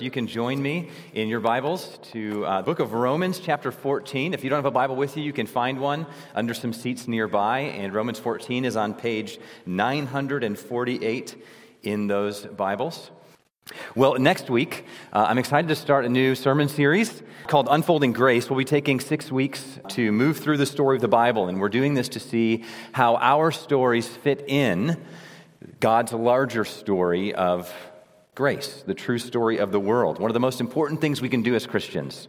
You can join me in your Bibles to uh, the book of Romans, chapter 14. If you don't have a Bible with you, you can find one under some seats nearby. And Romans 14 is on page 948 in those Bibles. Well, next week, uh, I'm excited to start a new sermon series called Unfolding Grace. We'll be taking six weeks to move through the story of the Bible, and we're doing this to see how our stories fit in God's larger story of grace, the true story of the world. One of the most important things we can do as Christians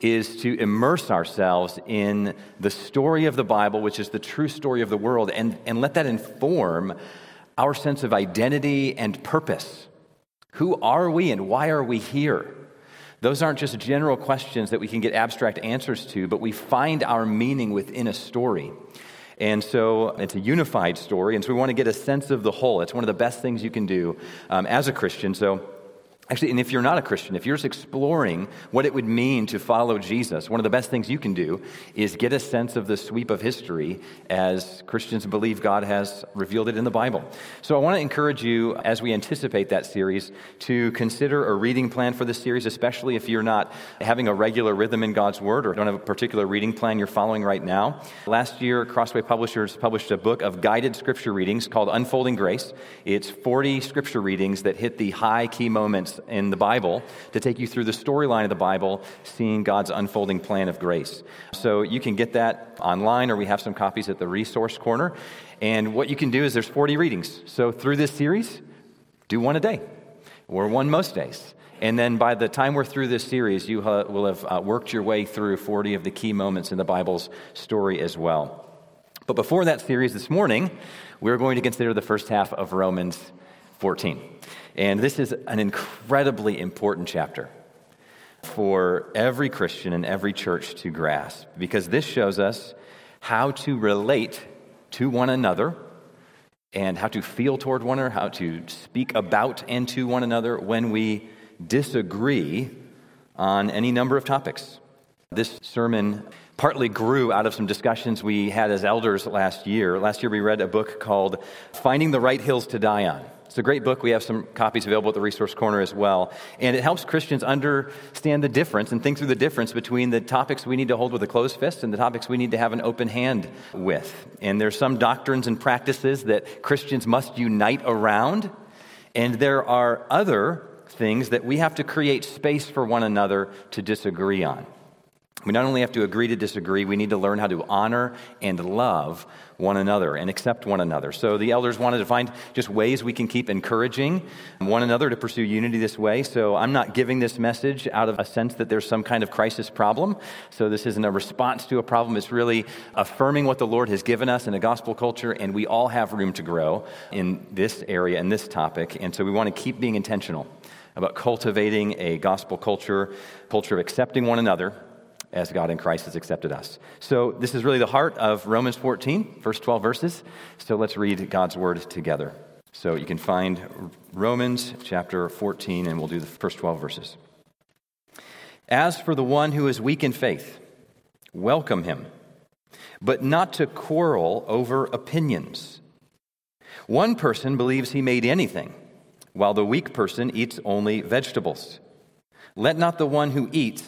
is to immerse ourselves in the story of the Bible, which is the true story of the world, and, and let that inform our sense of identity and purpose. Who are we and why are we here? Those aren't just general questions that we can get abstract answers to, but we find our meaning within a story. And so it's a unified story. And so we want to get a sense of the whole. It's one of the best things you can do um, as a Christian. So Actually, and if you're not a Christian, if you're just exploring what it would mean to follow Jesus, one of the best things you can do is get a sense of the sweep of history as Christians believe God has revealed it in the Bible. So I want to encourage you, as we anticipate that series, to consider a reading plan for this series, especially if you're not having a regular rhythm in God's Word or don't have a particular reading plan you're following right now. Last year, Crossway Publishers published a book of guided scripture readings called Unfolding Grace. It's 40 scripture readings that hit the high key moments in the Bible to take you through the storyline of the Bible, seeing God's unfolding plan of grace. So you can get that online, or we have some copies at the resource corner. And what you can do is there's 40 readings. So through this series, do one a day, or one most days. And then by the time we're through this series, you will have uh, worked your way through 40 of the key moments in the Bible's story as well. But before that series this morning, we're going to consider the first half of Romans 14. And this is an incredibly important chapter for every Christian and every church to grasp because this shows us how to relate to one another and how to feel toward one another, how to speak about and to one another when we disagree on any number of topics. This sermon partly grew out of some discussions we had as elders last year. Last year, we read a book called Finding the Right Hills to Die On. It's a great book. We have some copies available at the resource corner as well. And it helps Christians understand the difference and think through the difference between the topics we need to hold with a closed fist and the topics we need to have an open hand with. And there's some doctrines and practices that Christians must unite around. And there are other things that we have to create space for one another to disagree on. We not only have to agree to disagree, we need to learn how to honor and love one another and accept one another. So the elders wanted to find just ways we can keep encouraging one another to pursue unity this way. So I'm not giving this message out of a sense that there's some kind of crisis problem. So this isn't a response to a problem. It's really affirming what the Lord has given us in a gospel culture, and we all have room to grow in this area and this topic. And so we want to keep being intentional about cultivating a gospel culture, culture of accepting one another as God in Christ has accepted us. So, this is really the heart of Romans 14, first 12 verses. So, let's read God's word together. So, you can find Romans chapter 14, and we'll do the first 12 verses. As for the one who is weak in faith, welcome him, but not to quarrel over opinions. One person believes he made anything, while the weak person eats only vegetables. Let not the one who eats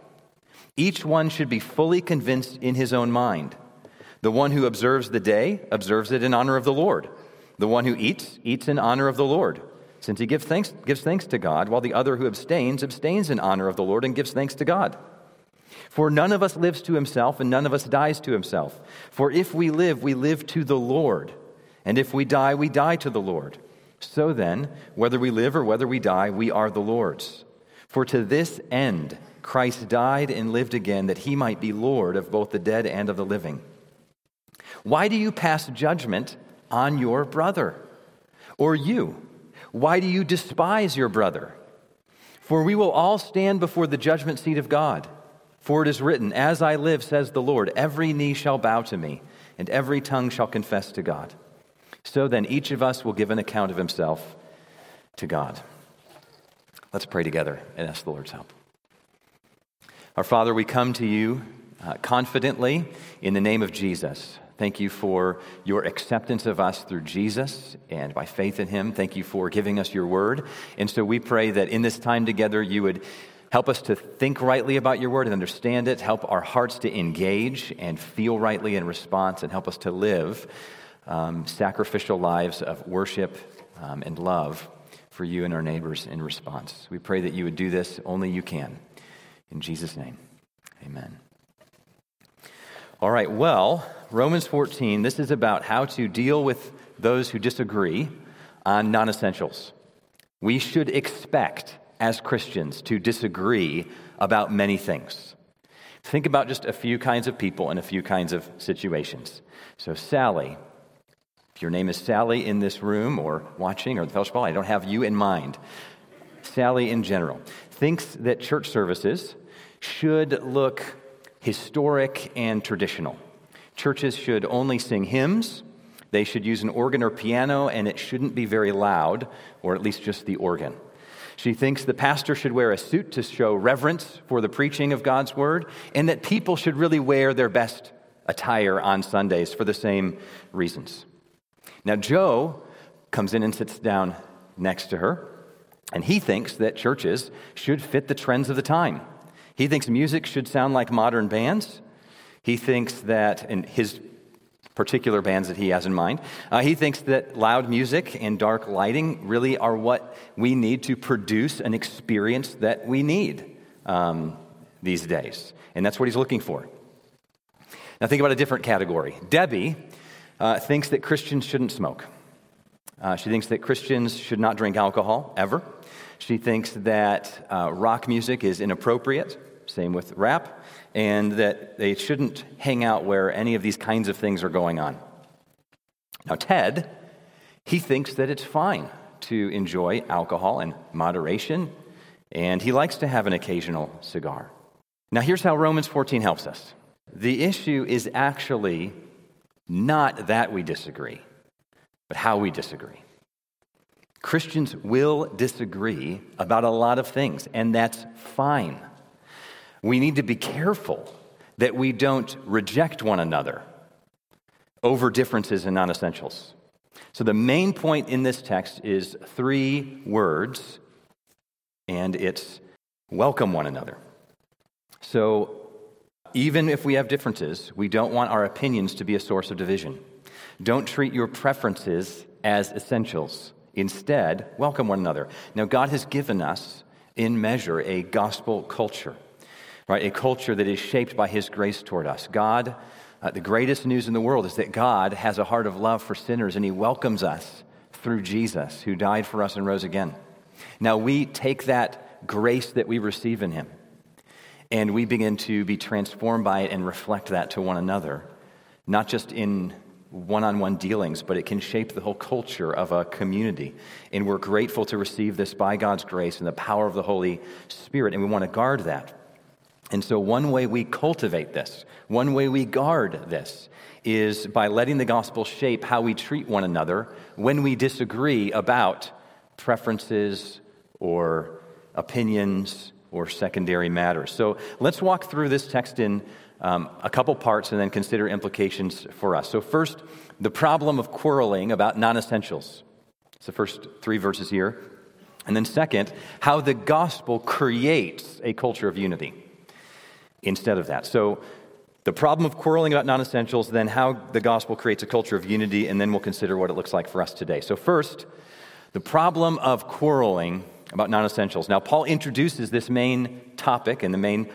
Each one should be fully convinced in his own mind. The one who observes the day observes it in honor of the Lord. The one who eats, eats in honor of the Lord, since he gives thanks, gives thanks to God, while the other who abstains, abstains in honor of the Lord and gives thanks to God. For none of us lives to himself, and none of us dies to himself. For if we live, we live to the Lord, and if we die, we die to the Lord. So then, whether we live or whether we die, we are the Lord's. For to this end, Christ died and lived again that he might be Lord of both the dead and of the living. Why do you pass judgment on your brother? Or you? Why do you despise your brother? For we will all stand before the judgment seat of God. For it is written, As I live, says the Lord, every knee shall bow to me, and every tongue shall confess to God. So then, each of us will give an account of himself to God. Let's pray together and ask the Lord's help. Our Father, we come to you uh, confidently in the name of Jesus. Thank you for your acceptance of us through Jesus and by faith in him. Thank you for giving us your word. And so we pray that in this time together, you would help us to think rightly about your word and understand it, help our hearts to engage and feel rightly in response, and help us to live um, sacrificial lives of worship um, and love for you and our neighbors in response. We pray that you would do this only you can. In Jesus' name, amen. All right, well, Romans 14, this is about how to deal with those who disagree on non essentials. We should expect, as Christians, to disagree about many things. Think about just a few kinds of people and a few kinds of situations. So, Sally, if your name is Sally in this room or watching or the fellowship hall, I don't have you in mind. Sally, in general, thinks that church services should look historic and traditional. Churches should only sing hymns, they should use an organ or piano, and it shouldn't be very loud, or at least just the organ. She thinks the pastor should wear a suit to show reverence for the preaching of God's word, and that people should really wear their best attire on Sundays for the same reasons. Now, Joe comes in and sits down next to her, and he thinks that churches should fit the trends of the time. He thinks music should sound like modern bands. He thinks that, in his particular bands that he has in mind, uh, he thinks that loud music and dark lighting really are what we need to produce an experience that we need um, these days. And that's what he's looking for. Now, think about a different category. Debbie uh, thinks that Christians shouldn't smoke. Uh, she thinks that Christians should not drink alcohol ever. She thinks that uh, rock music is inappropriate, same with rap, and that they shouldn't hang out where any of these kinds of things are going on. Now, Ted, he thinks that it's fine to enjoy alcohol in moderation, and he likes to have an occasional cigar. Now, here's how Romans 14 helps us the issue is actually not that we disagree, but how we disagree. Christians will disagree about a lot of things, and that's fine. We need to be careful that we don't reject one another over differences in non essentials. So, the main point in this text is three words, and it's welcome one another. So, even if we have differences, we don't want our opinions to be a source of division. Don't treat your preferences as essentials. Instead, welcome one another. Now, God has given us, in measure, a gospel culture, right? A culture that is shaped by His grace toward us. God, uh, the greatest news in the world is that God has a heart of love for sinners, and He welcomes us through Jesus, who died for us and rose again. Now, we take that grace that we receive in Him, and we begin to be transformed by it and reflect that to one another, not just in one on one dealings, but it can shape the whole culture of a community. And we're grateful to receive this by God's grace and the power of the Holy Spirit, and we want to guard that. And so, one way we cultivate this, one way we guard this, is by letting the gospel shape how we treat one another when we disagree about preferences or opinions or secondary matters. So, let's walk through this text in um, a couple parts and then consider implications for us. So, first, the problem of quarreling about non essentials. It's the first three verses here. And then, second, how the gospel creates a culture of unity instead of that. So, the problem of quarreling about non essentials, then how the gospel creates a culture of unity, and then we'll consider what it looks like for us today. So, first, the problem of quarreling about non essentials. Now, Paul introduces this main topic and the main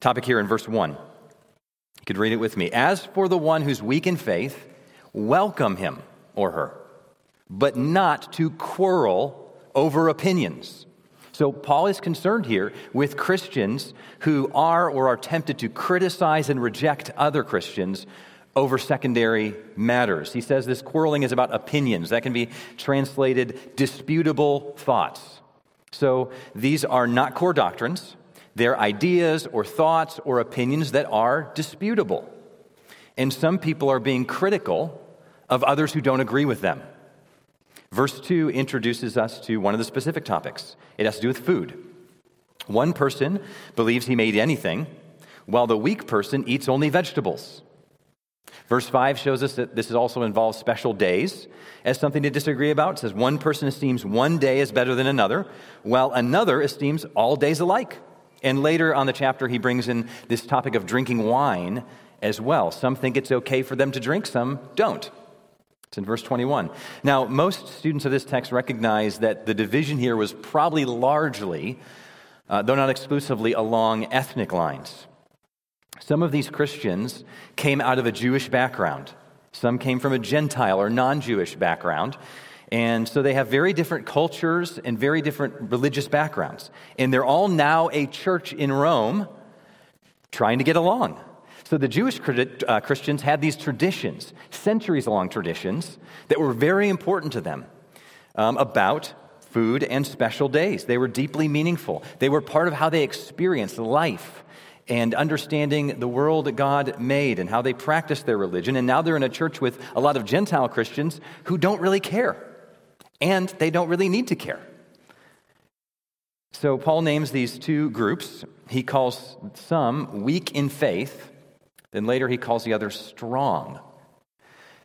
topic here in verse 1. You could read it with me. As for the one who's weak in faith, welcome him or her, but not to quarrel over opinions. So, Paul is concerned here with Christians who are or are tempted to criticize and reject other Christians over secondary matters. He says this quarreling is about opinions. That can be translated disputable thoughts. So these are not core doctrines. They're ideas or thoughts or opinions that are disputable. And some people are being critical of others who don't agree with them. Verse 2 introduces us to one of the specific topics. It has to do with food. One person believes he made anything, while the weak person eats only vegetables. Verse 5 shows us that this also involves special days as something to disagree about. It says one person esteems one day as better than another, while another esteems all days alike. And later on the chapter, he brings in this topic of drinking wine as well. Some think it's okay for them to drink, some don't. It's in verse 21. Now, most students of this text recognize that the division here was probably largely, uh, though not exclusively, along ethnic lines. Some of these Christians came out of a Jewish background. Some came from a Gentile or non Jewish background. And so they have very different cultures and very different religious backgrounds. And they're all now a church in Rome trying to get along. So the Jewish uh, Christians had these traditions, centuries long traditions, that were very important to them um, about food and special days. They were deeply meaningful, they were part of how they experienced life and understanding the world that God made and how they practiced their religion. And now they're in a church with a lot of Gentile Christians who don't really care and they don't really need to care. So Paul names these two groups. He calls some weak in faith, then later he calls the others strong.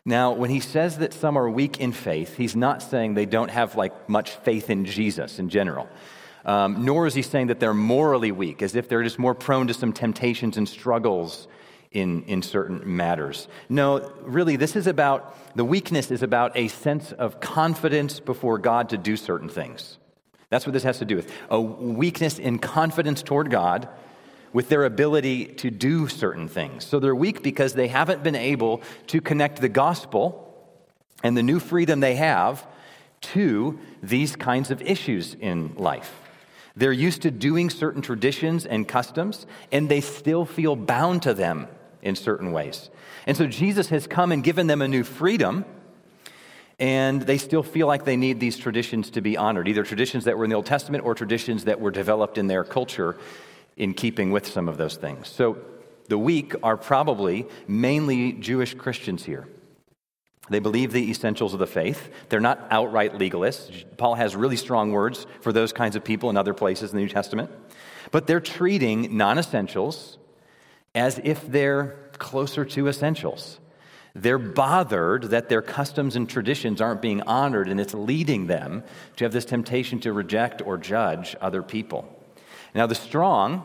Now, when he says that some are weak in faith, he's not saying they don't have like much faith in Jesus in general. Um, nor is he saying that they're morally weak, as if they're just more prone to some temptations and struggles in, in certain matters. No, really, this is about the weakness is about a sense of confidence before God to do certain things. That's what this has to do with a weakness in confidence toward God with their ability to do certain things. So they're weak because they haven't been able to connect the gospel and the new freedom they have to these kinds of issues in life. They're used to doing certain traditions and customs, and they still feel bound to them in certain ways. And so Jesus has come and given them a new freedom, and they still feel like they need these traditions to be honored, either traditions that were in the Old Testament or traditions that were developed in their culture in keeping with some of those things. So the weak are probably mainly Jewish Christians here. They believe the essentials of the faith. They're not outright legalists. Paul has really strong words for those kinds of people in other places in the New Testament. But they're treating non essentials as if they're closer to essentials. They're bothered that their customs and traditions aren't being honored, and it's leading them to have this temptation to reject or judge other people. Now, the strong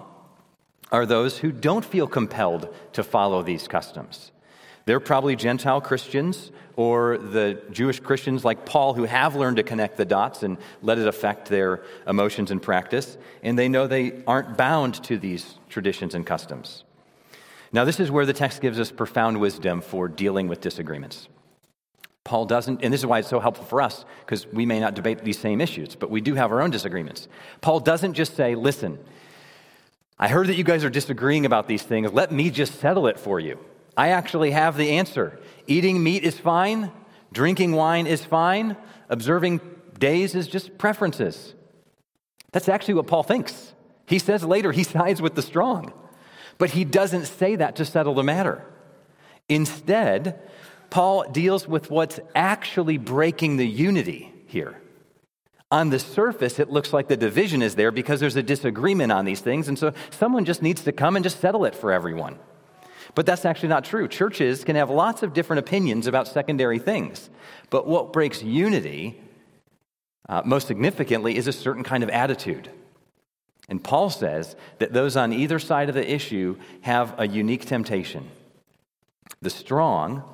are those who don't feel compelled to follow these customs. They're probably Gentile Christians or the Jewish Christians like Paul who have learned to connect the dots and let it affect their emotions and practice, and they know they aren't bound to these traditions and customs. Now, this is where the text gives us profound wisdom for dealing with disagreements. Paul doesn't, and this is why it's so helpful for us, because we may not debate these same issues, but we do have our own disagreements. Paul doesn't just say, listen, I heard that you guys are disagreeing about these things. Let me just settle it for you. I actually have the answer. Eating meat is fine, drinking wine is fine, observing days is just preferences. That's actually what Paul thinks. He says later he sides with the strong. But he doesn't say that to settle the matter. Instead, Paul deals with what's actually breaking the unity here. On the surface, it looks like the division is there because there's a disagreement on these things, and so someone just needs to come and just settle it for everyone. But that's actually not true. Churches can have lots of different opinions about secondary things, but what breaks unity, uh, most significantly, is a certain kind of attitude. And Paul says that those on either side of the issue have a unique temptation. The strong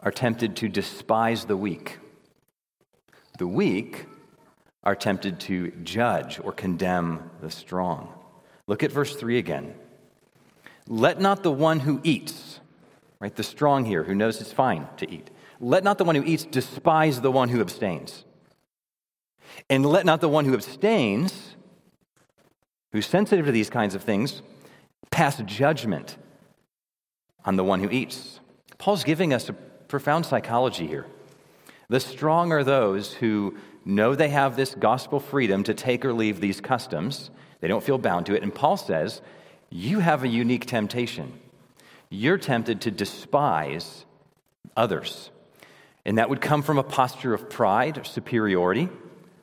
are tempted to despise the weak, the weak are tempted to judge or condemn the strong. Look at verse 3 again. Let not the one who eats, right, the strong here who knows it's fine to eat, let not the one who eats despise the one who abstains. And let not the one who abstains who's sensitive to these kinds of things, pass judgment on the one who eats. Paul's giving us a profound psychology here. The strong are those who know they have this gospel freedom to take or leave these customs. They don't feel bound to it. And Paul says, You have a unique temptation. You're tempted to despise others. And that would come from a posture of pride or superiority,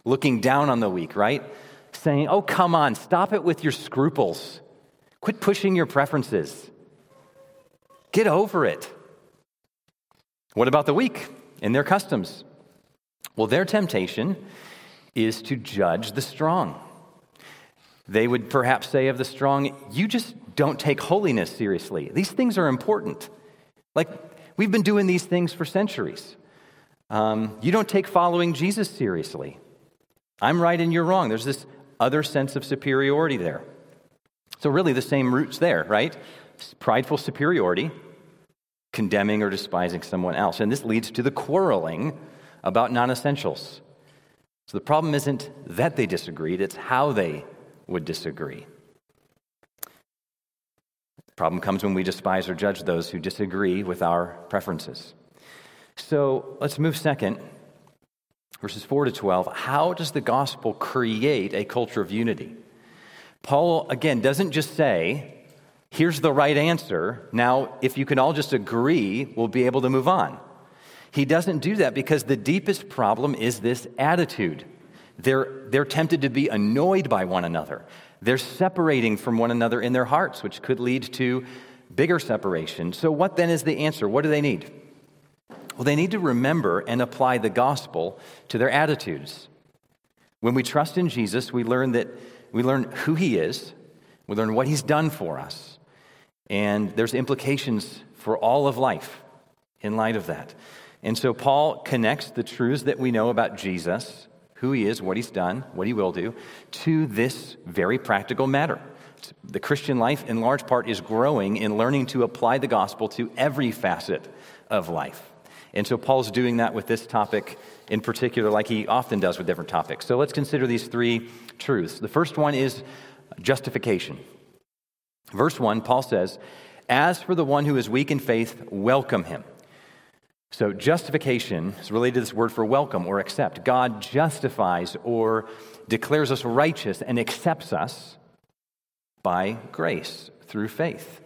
looking down on the weak, right? Saying, Oh, come on, stop it with your scruples. Quit pushing your preferences. Get over it. What about the weak and their customs? Well, their temptation is to judge the strong. They would perhaps say of the strong, You just don't take holiness seriously. These things are important. Like, we've been doing these things for centuries. Um, you don't take following Jesus seriously. I'm right and you're wrong. There's this other sense of superiority there. So, really, the same roots there, right? Prideful superiority, condemning or despising someone else. And this leads to the quarreling about non essentials. So, the problem isn't that they disagreed, it's how they would disagree. The problem comes when we despise or judge those who disagree with our preferences. So, let's move second verses 4 to 12, how does the gospel create a culture of unity? Paul, again, doesn't just say, here's the right answer. Now, if you can all just agree, we'll be able to move on. He doesn't do that because the deepest problem is this attitude. They're, they're tempted to be annoyed by one another. They're separating from one another in their hearts, which could lead to bigger separation. So, what then is the answer? What do they need? Well, they need to remember and apply the gospel to their attitudes. When we trust in Jesus, we learn that we learn who he is, we learn what he's done for us, and there's implications for all of life in light of that. And so Paul connects the truths that we know about Jesus, who he is, what he's done, what he will do, to this very practical matter. The Christian life, in large part, is growing in learning to apply the gospel to every facet of life. And so Paul's doing that with this topic in particular, like he often does with different topics. So let's consider these three truths. The first one is justification. Verse 1, Paul says, As for the one who is weak in faith, welcome him. So, justification is related to this word for welcome or accept. God justifies or declares us righteous and accepts us by grace through faith.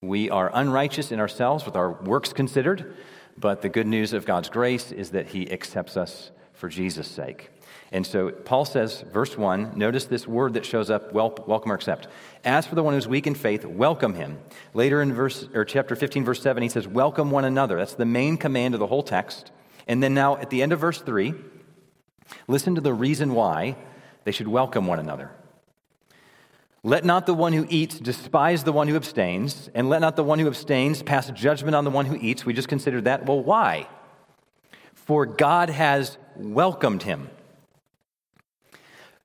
We are unrighteous in ourselves with our works considered, but the good news of God's grace is that He accepts us for Jesus' sake. And so Paul says, verse 1, notice this word that shows up, welcome or accept. As for the one who's weak in faith, welcome him. Later in verse or chapter 15, verse 7, he says, welcome one another. That's the main command of the whole text. And then now at the end of verse 3, listen to the reason why they should welcome one another. Let not the one who eats despise the one who abstains, and let not the one who abstains pass judgment on the one who eats. We just considered that. Well, why? For God has welcomed him.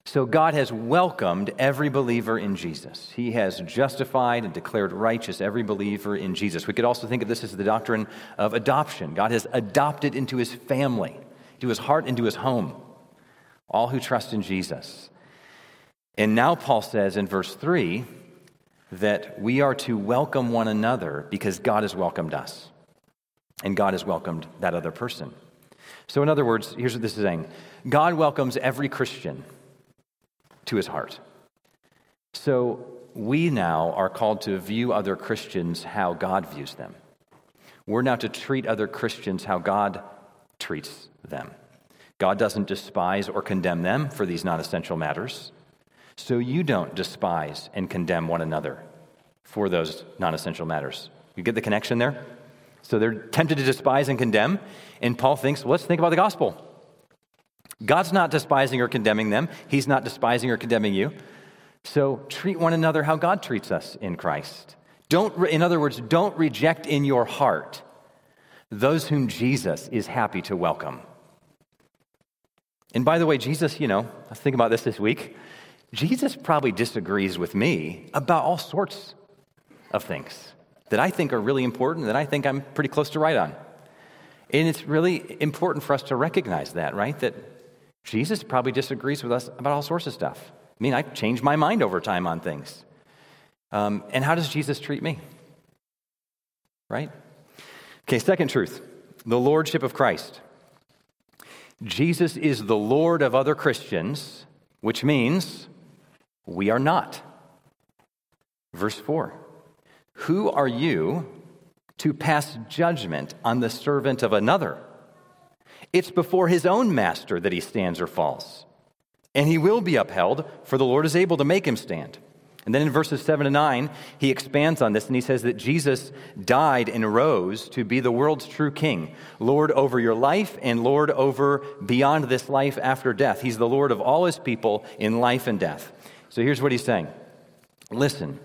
So God has welcomed every believer in Jesus. He has justified and declared righteous every believer in Jesus. We could also think of this as the doctrine of adoption. God has adopted into his family, into his heart, into his home, all who trust in Jesus. And now Paul says in verse 3 that we are to welcome one another because God has welcomed us. And God has welcomed that other person. So, in other words, here's what this is saying God welcomes every Christian to his heart. So, we now are called to view other Christians how God views them. We're now to treat other Christians how God treats them. God doesn't despise or condemn them for these non essential matters so you don't despise and condemn one another for those non essential matters. You get the connection there? So they're tempted to despise and condemn, and Paul thinks, let's think about the gospel. God's not despising or condemning them, He's not despising or condemning you. So treat one another how God treats us in Christ. Don't, in other words, don't reject in your heart those whom Jesus is happy to welcome. And by the way, Jesus, you know, let's think about this this week. Jesus probably disagrees with me about all sorts of things that I think are really important, that I think I'm pretty close to right on. And it's really important for us to recognize that, right? That Jesus probably disagrees with us about all sorts of stuff. I mean, I change my mind over time on things. Um, and how does Jesus treat me? Right? Okay, second truth the Lordship of Christ. Jesus is the Lord of other Christians, which means we are not. Verse 4 Who are you to pass judgment on the servant of another? It's before his own master that he stands or falls, and he will be upheld, for the Lord is able to make him stand. And then in verses 7 to 9, he expands on this and he says that Jesus died and rose to be the world's true king, Lord over your life and Lord over beyond this life after death. He's the Lord of all his people in life and death. So here's what he's saying Listen,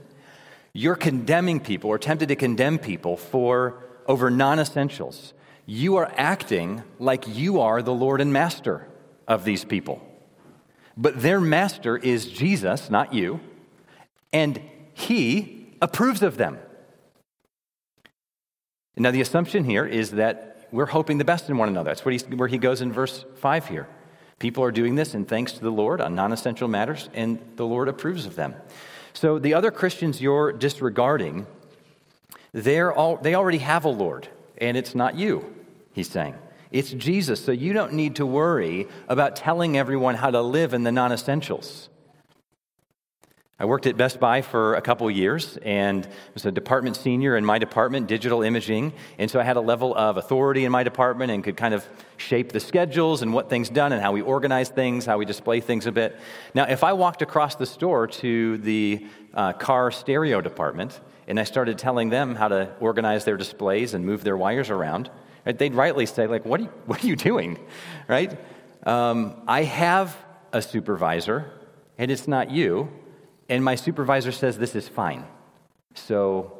you're condemning people or tempted to condemn people for over non essentials. You are acting like you are the Lord and master of these people. But their master is Jesus, not you and he approves of them. Now, the assumption here is that we're hoping the best in one another. That's where he goes in verse 5 here. People are doing this in thanks to the Lord on non essential matters, and the Lord approves of them. So, the other Christians you're disregarding, they're all, they already have a Lord, and it's not you, he's saying. It's Jesus. So, you don't need to worry about telling everyone how to live in the non essentials. I worked at Best Buy for a couple years and was a department senior in my department, digital imaging. And so I had a level of authority in my department and could kind of shape the schedules and what things done and how we organize things, how we display things a bit. Now, if I walked across the store to the uh, car stereo department and I started telling them how to organize their displays and move their wires around, right, they'd rightly say, like, what are you, what are you doing? Right? Um, I have a supervisor, and it's not you and my supervisor says this is fine. So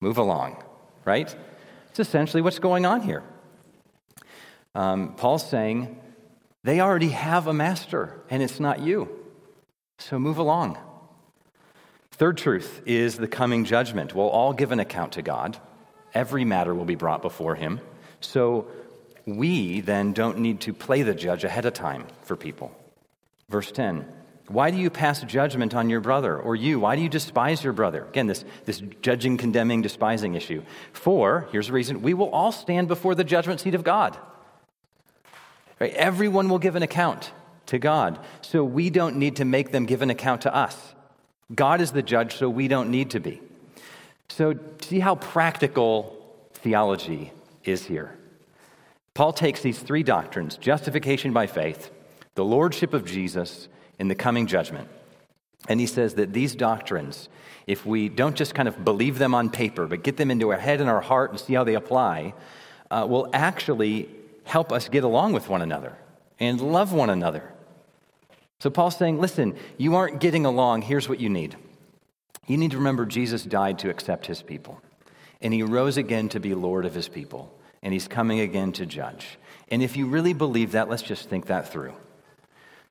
move along, right? It's essentially what's going on here. Um, Paul's saying they already have a master, and it's not you. So move along. Third truth is the coming judgment. We'll all give an account to God. Every matter will be brought before him. So we then don't need to play the judge ahead of time for people. Verse 10 why do you pass judgment on your brother? Or you, why do you despise your brother? Again, this, this judging, condemning, despising issue. For, here's the reason, we will all stand before the judgment seat of God. Right? Everyone will give an account to God. So we don't need to make them give an account to us. God is the judge, so we don't need to be. So, see how practical theology is here. Paul takes these three doctrines justification by faith, the lordship of Jesus, in the coming judgment. And he says that these doctrines, if we don't just kind of believe them on paper, but get them into our head and our heart and see how they apply, uh, will actually help us get along with one another and love one another. So Paul's saying, listen, you aren't getting along. Here's what you need. You need to remember Jesus died to accept his people, and he rose again to be Lord of his people, and he's coming again to judge. And if you really believe that, let's just think that through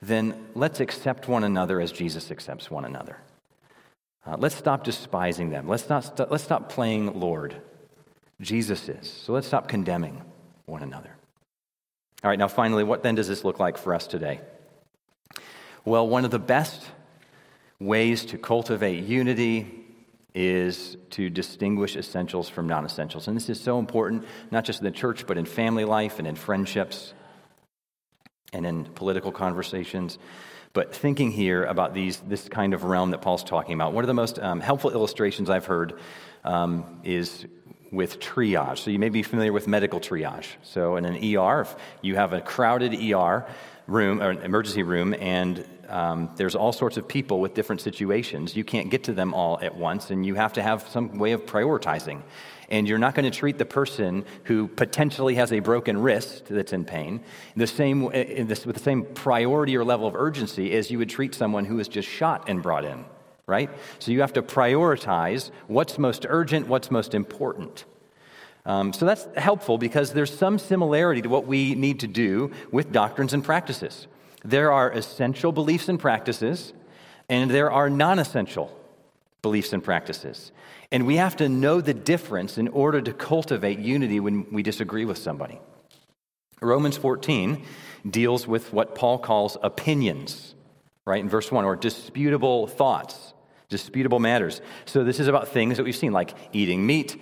then let's accept one another as Jesus accepts one another. Uh, let's stop despising them. Let's, not st- let's stop playing Lord. Jesus is. So let's stop condemning one another. All right, now finally, what then does this look like for us today? Well, one of the best ways to cultivate unity is to distinguish essentials from non essentials. And this is so important, not just in the church, but in family life and in friendships and in political conversations. But thinking here about these, this kind of realm that Paul's talking about, one of the most um, helpful illustrations I've heard um, is with triage. So you may be familiar with medical triage. So in an ER, if you have a crowded ER room or an emergency room, and um, there's all sorts of people with different situations, you can't get to them all at once, and you have to have some way of prioritizing and you're not going to treat the person who potentially has a broken wrist that's in pain the same, in this, with the same priority or level of urgency as you would treat someone who is just shot and brought in, right? So you have to prioritize what's most urgent, what's most important. Um, so that's helpful because there's some similarity to what we need to do with doctrines and practices. There are essential beliefs and practices, and there are non essential beliefs and practices. And we have to know the difference in order to cultivate unity when we disagree with somebody. Romans 14 deals with what Paul calls opinions, right, in verse 1, or disputable thoughts, disputable matters. So this is about things that we've seen, like eating meat,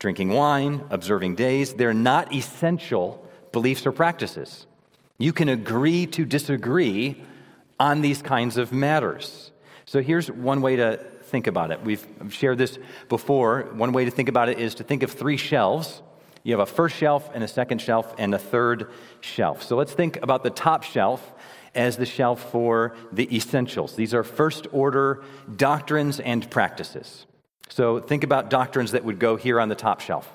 drinking wine, observing days. They're not essential beliefs or practices. You can agree to disagree on these kinds of matters. So here's one way to think about it. We've shared this before. One way to think about it is to think of three shelves. You have a first shelf and a second shelf and a third shelf. So let's think about the top shelf as the shelf for the essentials. These are first order doctrines and practices. So think about doctrines that would go here on the top shelf.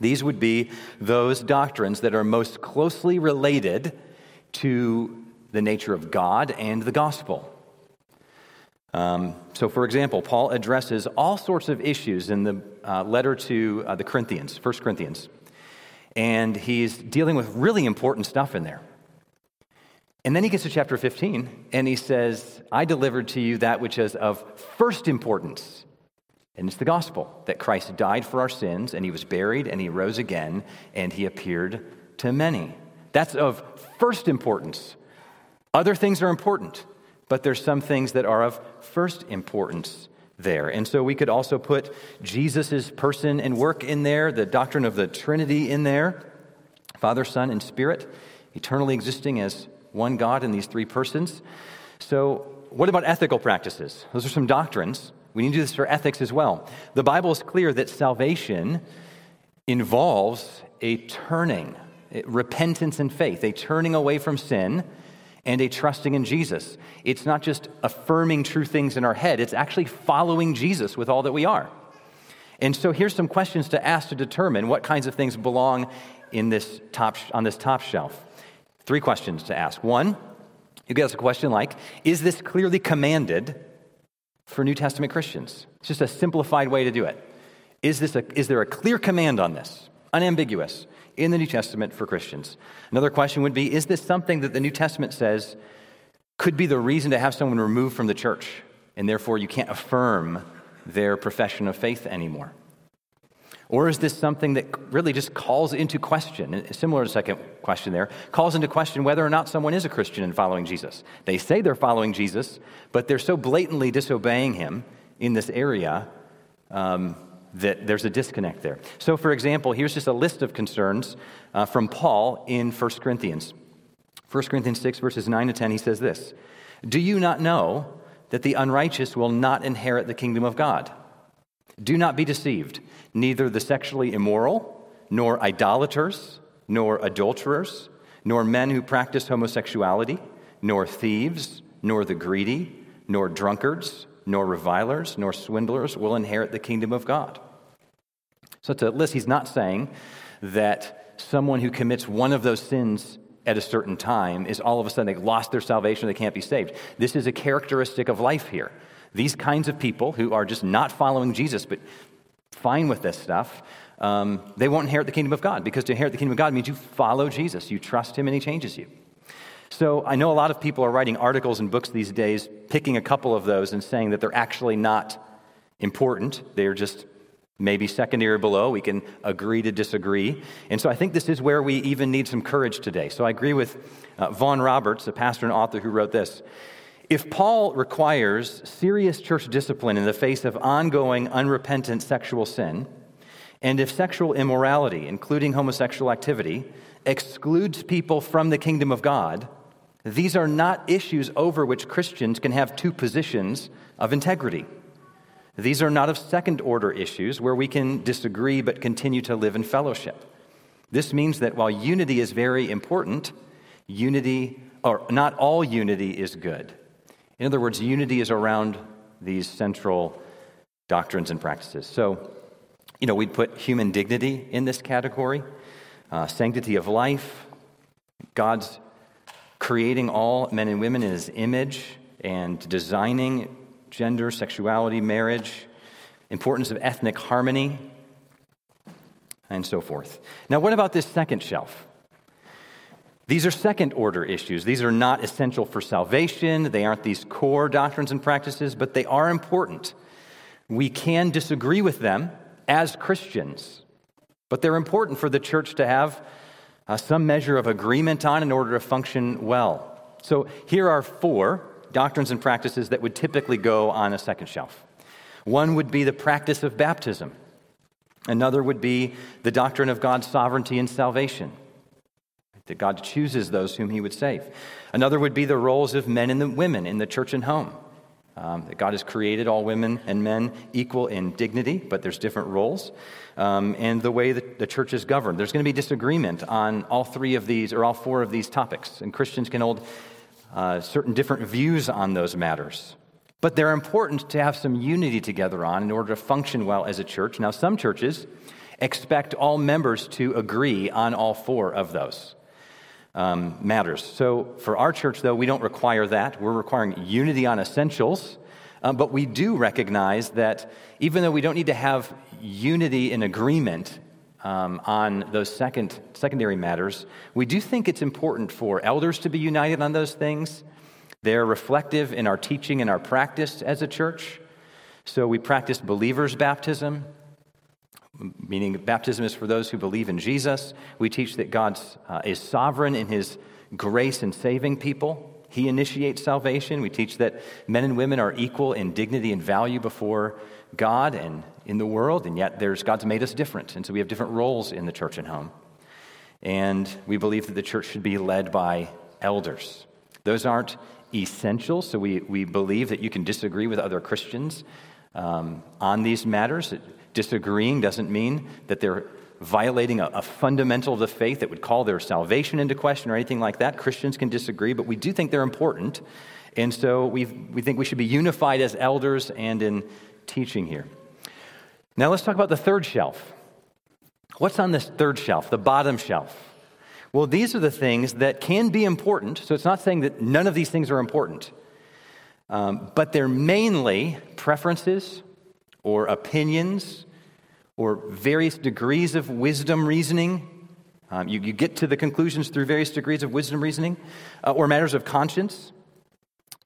These would be those doctrines that are most closely related to the nature of God and the gospel. Um, so, for example, Paul addresses all sorts of issues in the uh, letter to uh, the Corinthians, 1 Corinthians. And he's dealing with really important stuff in there. And then he gets to chapter 15 and he says, I delivered to you that which is of first importance. And it's the gospel that Christ died for our sins and he was buried and he rose again and he appeared to many. That's of first importance. Other things are important, but there's some things that are of first importance there. And so we could also put Jesus' person and work in there, the doctrine of the Trinity in there Father, Son, and Spirit, eternally existing as one God in these three persons. So, what about ethical practices? Those are some doctrines. We need to do this for ethics as well. The Bible is clear that salvation involves a turning, repentance and faith, a turning away from sin and a trusting in Jesus. It's not just affirming true things in our head, it's actually following Jesus with all that we are. And so here's some questions to ask to determine what kinds of things belong in this top, on this top shelf. Three questions to ask. One, you get ask a question like Is this clearly commanded for New Testament Christians? It's just a simplified way to do it. Is, this a, is there a clear command on this? Unambiguous in the New Testament for Christians. Another question would be Is this something that the New Testament says could be the reason to have someone removed from the church, and therefore you can't affirm their profession of faith anymore? Or is this something that really just calls into question, similar to the second question there, calls into question whether or not someone is a Christian and following Jesus? They say they're following Jesus, but they're so blatantly disobeying him in this area um, that there's a disconnect there. So, for example, here's just a list of concerns uh, from Paul in 1 Corinthians. 1 Corinthians 6, verses 9 to 10, he says this Do you not know that the unrighteous will not inherit the kingdom of God? Do not be deceived. Neither the sexually immoral, nor idolaters, nor adulterers, nor men who practice homosexuality, nor thieves, nor the greedy, nor drunkards, nor revilers, nor swindlers will inherit the kingdom of God. So, to list, he's not saying that someone who commits one of those sins at a certain time is all of a sudden they lost their salvation, they can't be saved. This is a characteristic of life here. These kinds of people who are just not following Jesus, but fine with this stuff, um, they won't inherit the kingdom of God because to inherit the kingdom of God means you follow Jesus, you trust him, and he changes you. So I know a lot of people are writing articles and books these days, picking a couple of those and saying that they're actually not important. They're just maybe secondary or below. We can agree to disagree. And so I think this is where we even need some courage today. So I agree with uh, Vaughan Roberts, a pastor and author who wrote this. If Paul requires serious church discipline in the face of ongoing unrepentant sexual sin, and if sexual immorality, including homosexual activity, excludes people from the kingdom of God, these are not issues over which Christians can have two positions of integrity. These are not of second order issues where we can disagree but continue to live in fellowship. This means that while unity is very important, unity, or not all unity is good. In other words, unity is around these central doctrines and practices. So, you know, we'd put human dignity in this category, uh, sanctity of life, God's creating all men and women in his image and designing gender, sexuality, marriage, importance of ethnic harmony, and so forth. Now, what about this second shelf? These are second order issues. These are not essential for salvation. They aren't these core doctrines and practices, but they are important. We can disagree with them as Christians, but they're important for the church to have uh, some measure of agreement on in order to function well. So here are four doctrines and practices that would typically go on a second shelf. One would be the practice of baptism. Another would be the doctrine of God's sovereignty and salvation. That God chooses those whom he would save. Another would be the roles of men and women in the church and home. Um, that God has created all women and men equal in dignity, but there's different roles. Um, and the way that the church is governed. There's going to be disagreement on all three of these or all four of these topics, and Christians can hold uh, certain different views on those matters. But they're important to have some unity together on in order to function well as a church. Now, some churches expect all members to agree on all four of those um, matters. So for our church, though, we don't require that. We're requiring unity on essentials. Um, but we do recognize that even though we don't need to have unity and agreement um, on those second, secondary matters, we do think it's important for elders to be united on those things. They're reflective in our teaching and our practice as a church. So we practice believers' baptism meaning baptism is for those who believe in Jesus. We teach that God uh, is sovereign in his grace in saving people. He initiates salvation. We teach that men and women are equal in dignity and value before God and in the world, and yet there's God's made us different. And so we have different roles in the church and home. And we believe that the church should be led by elders. Those aren't essential, so we, we believe that you can disagree with other Christians um, on these matters disagreeing doesn't mean that they're violating a, a, fundamental of the faith that would call their salvation into question or anything like that. Christians can disagree, but we do think they're important. And so we we think we should be unified as elders and in teaching here. Now let's talk about the third shelf. What's on this third shelf, the bottom shelf? Well, these are the things that can be important. So it's not saying that none of these things are important, um, but they're mainly preferences or opinions or various degrees of wisdom reasoning. Um, you, you, get to the conclusions through various degrees of wisdom reasoning uh, or matters of conscience.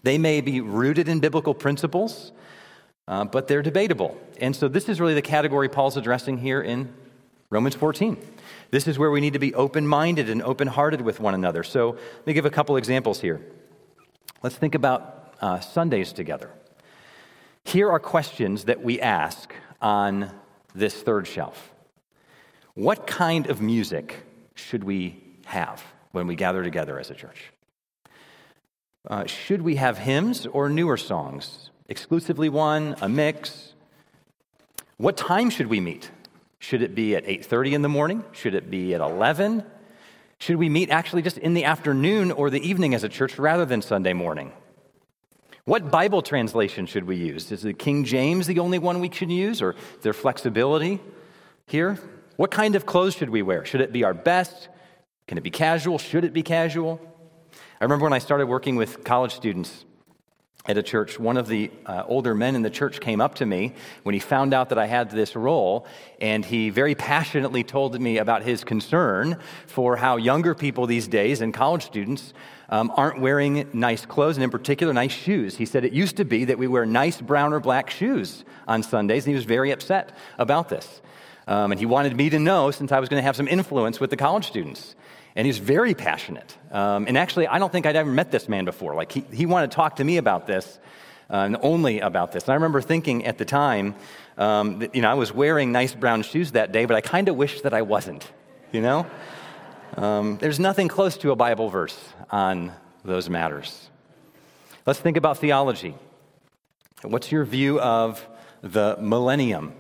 They may be rooted in biblical principles, uh, but they're debatable. And so, this is really the category Paul's addressing here in Romans 14. This is where we need to be open minded and open hearted with one another. So, let me give a couple examples here. Let's think about uh, Sundays together. Here are questions that we ask on this third shelf. What kind of music should we have when we gather together as a church? Uh, should we have hymns or newer songs? Exclusively one, a mix? What time should we meet? Should it be at 8:30 in the morning? Should it be at 11? Should we meet actually just in the afternoon or the evening as a church rather than Sunday morning? What Bible translation should we use? Is the King James the only one we should use, or their flexibility here? What kind of clothes should we wear? Should it be our best? Can it be casual? Should it be casual? I remember when I started working with college students at a church, one of the uh, older men in the church came up to me when he found out that I had this role, and he very passionately told me about his concern for how younger people these days and college students um, aren't wearing nice clothes, and in particular, nice shoes. He said it used to be that we wear nice brown or black shoes on Sundays, and he was very upset about this. Um, and he wanted me to know since I was going to have some influence with the college students. And he's very passionate. Um, and actually, I don't think I'd ever met this man before. Like, he, he wanted to talk to me about this, uh, and only about this. And I remember thinking at the time, um, that, you know, I was wearing nice brown shoes that day, but I kind of wished that I wasn't, you know? Um, there's nothing close to a Bible verse on those matters. Let's think about theology. What's your view of the millennium?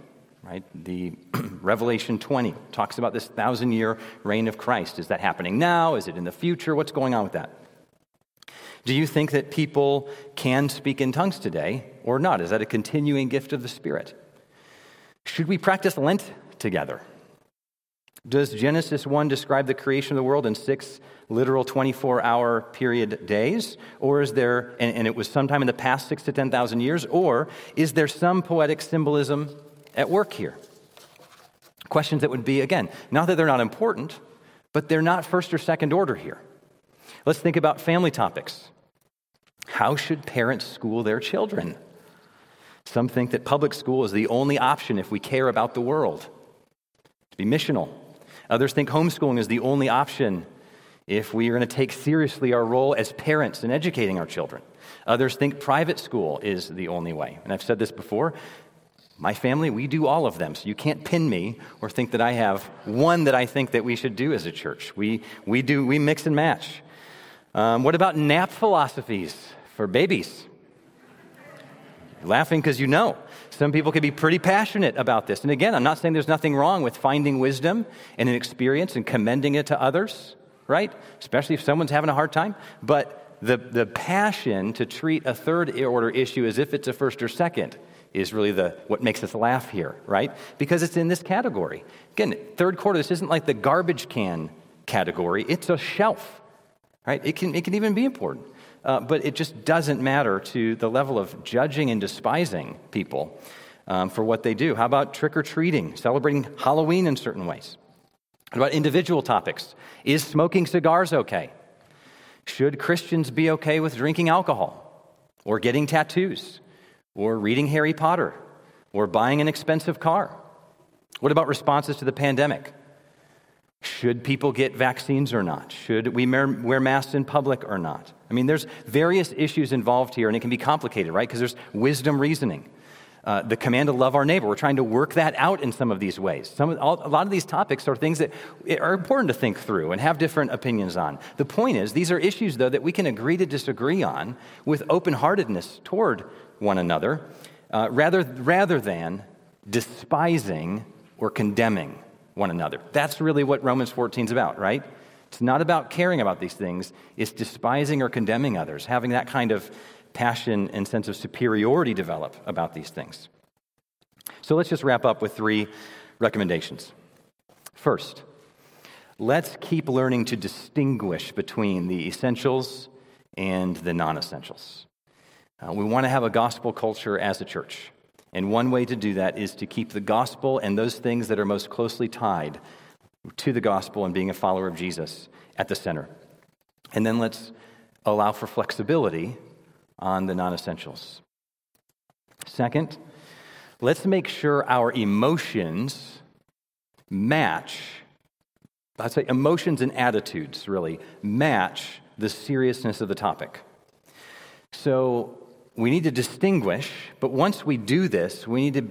Right? The Revelation 20 talks about this thousand year reign of Christ. Is that happening now? Is it in the future? What's going on with that? Do you think that people can speak in tongues today or not? Is that a continuing gift of the Spirit? Should we practice Lent together? Does Genesis 1 describe the creation of the world in six literal 24 hour period days? Or is there, and, and, it was sometime in the past six to 10,000 years, or is there some poetic symbolism at work here? Questions that would be, again, not that they're not important, but they're not first or second order here. Let's think about family topics. How should parents school their children? Some think that public school is the only option if we care about the world, to be missional. Others think homeschooling is the only option if we are going to take seriously our role as parents in educating our children. Others think private school is the only way. And I've said this before My family, we do all of them. So you can't pin me or think that I have one that I think that we should do as a church. We, we do, we mix and match. Um, what about nap philosophies for babies? You're laughing because you know. Some people can be pretty passionate about this. And again, I'm not saying there's nothing wrong with finding wisdom and an experience and commending it to others, right? Especially if someone's having a hard time. But the, the passion to treat a third order issue as if it's a first or second is really the, what makes us laugh here, right? Because it's in this category. Again, third quarter, this isn't like the garbage can category, it's a shelf, right? It can, it can even be important. Uh, but it just doesn't matter to the level of judging and despising people um, for what they do. How about trick or treating, celebrating Halloween in certain ways? What about individual topics? Is smoking cigars okay? Should Christians be okay with drinking alcohol or getting tattoos? Or reading Harry Potter or buying an expensive car? What about responses to the pandemic? Should people get vaccines or not? Should we wear masks in public or not? I mean, there's various issues involved here, and it can be complicated, right? Because there's wisdom reasoning. Uh, the command to love our neighbor. We're trying to work that out in some of these ways. Some, all, a lot of these topics are things that are important to think through and have different opinions on. The point is, these are issues, though, that we can agree to disagree on with open heartedness toward one another, uh, rather, rather than despising or condemning one another. That's really what Romans 14 is about, right? It's not about caring about these things, it's despising or condemning others, having that kind of passion and sense of superiority develop about these things. So let's just wrap up with three recommendations. First, let's keep learning to distinguish between the essentials and the non essentials. Uh, we want to have a gospel culture as a church. And one way to do that is to keep the gospel and those things that are most closely tied to the gospel and being a follower of Jesus at the center. And then let's allow for flexibility on the non essentials. Second, let's make sure our emotions match, I'd say emotions and attitudes really match the seriousness of the topic. So we need to distinguish, but once we do this, we need to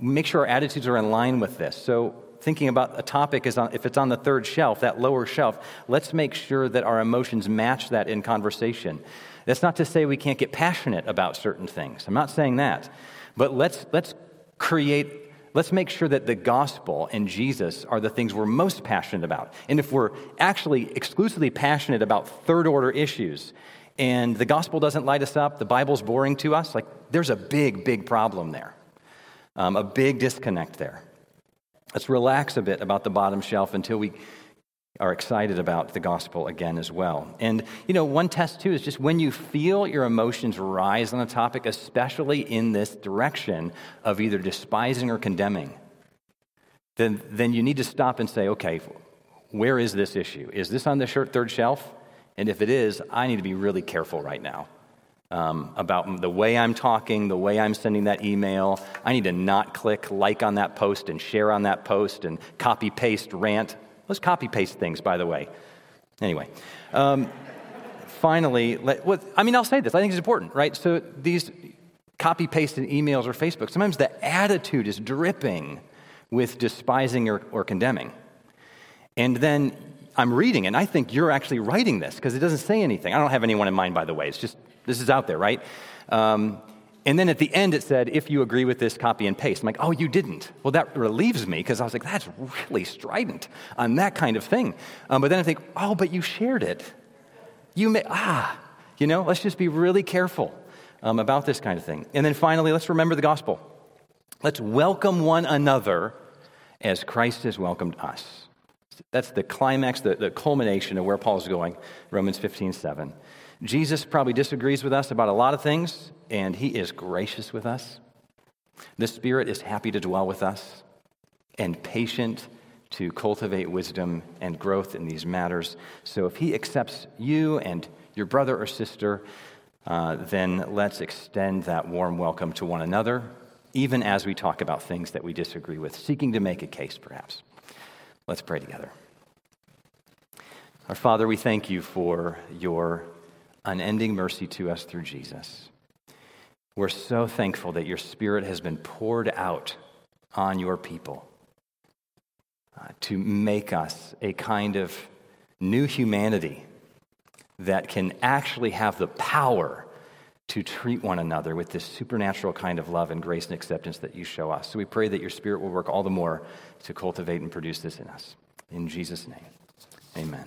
make sure our attitudes are in line with this. So, thinking about a topic is on, if it's on the third shelf, that lower shelf, let's make sure that our emotions match that in conversation. That's not to say we can't get passionate about certain things. I'm not saying that. But let's, let's create, let's make sure that the gospel and Jesus are the things we're most passionate about. And if we're actually exclusively passionate about third order issues, and the gospel doesn't light us up, the Bible's boring to us, like there's a big, big problem there, um, a big disconnect there. Let's relax a bit about the bottom shelf until we are excited about the gospel again as well. And, you know, one test too is just when you feel your emotions rise on a topic, especially in this direction of either despising or condemning, then, then you need to stop and say, okay, where is this issue? Is this on the third shelf? And if it is, I need to be really careful right now um, about the way I'm talking, the way I'm sending that email. I need to not click like on that post and share on that post and copy paste rant. Let's copy paste things, by the way. Anyway. Um, finally, let, I mean, I'll say this. I think it's important, right? So these copy pasted emails or Facebook, sometimes the attitude is dripping with despising or, or condemning. And then I'm reading and I think you're actually writing this because it doesn't say anything. I don't have anyone in mind, by the way. It's just, this is out there, right? Um, and then at the end it said, if you agree with this, copy and paste. I'm like, oh, you didn't. Well, that relieves me because I was like, that's really strident on that kind of thing. Um, but then I think, oh, but you shared it. You may, ah, you know, let's just be really careful um, about this kind of thing. And then finally, let's remember the gospel. Let's welcome one another as Christ has welcomed us. That's the climax, the, the culmination of where Paul's going, Romans 15, 7. Jesus probably disagrees with us about a lot of things, and he is gracious with us. The Spirit is happy to dwell with us and patient to cultivate wisdom and growth in these matters. So if he accepts you and your brother or sister, uh, then let's extend that warm welcome to one another, even as we talk about things that we disagree with, seeking to make a case, perhaps. Let's pray together. Our Father, we thank you for your unending mercy to us through Jesus. We're so thankful that your Spirit has been poured out on your people uh, to make us a kind of new humanity that can actually have the power to treat one another with this supernatural kind of love and grace and acceptance that you show us. So we pray that your Spirit will work all the more to cultivate and produce this in us. In Jesus' name, amen.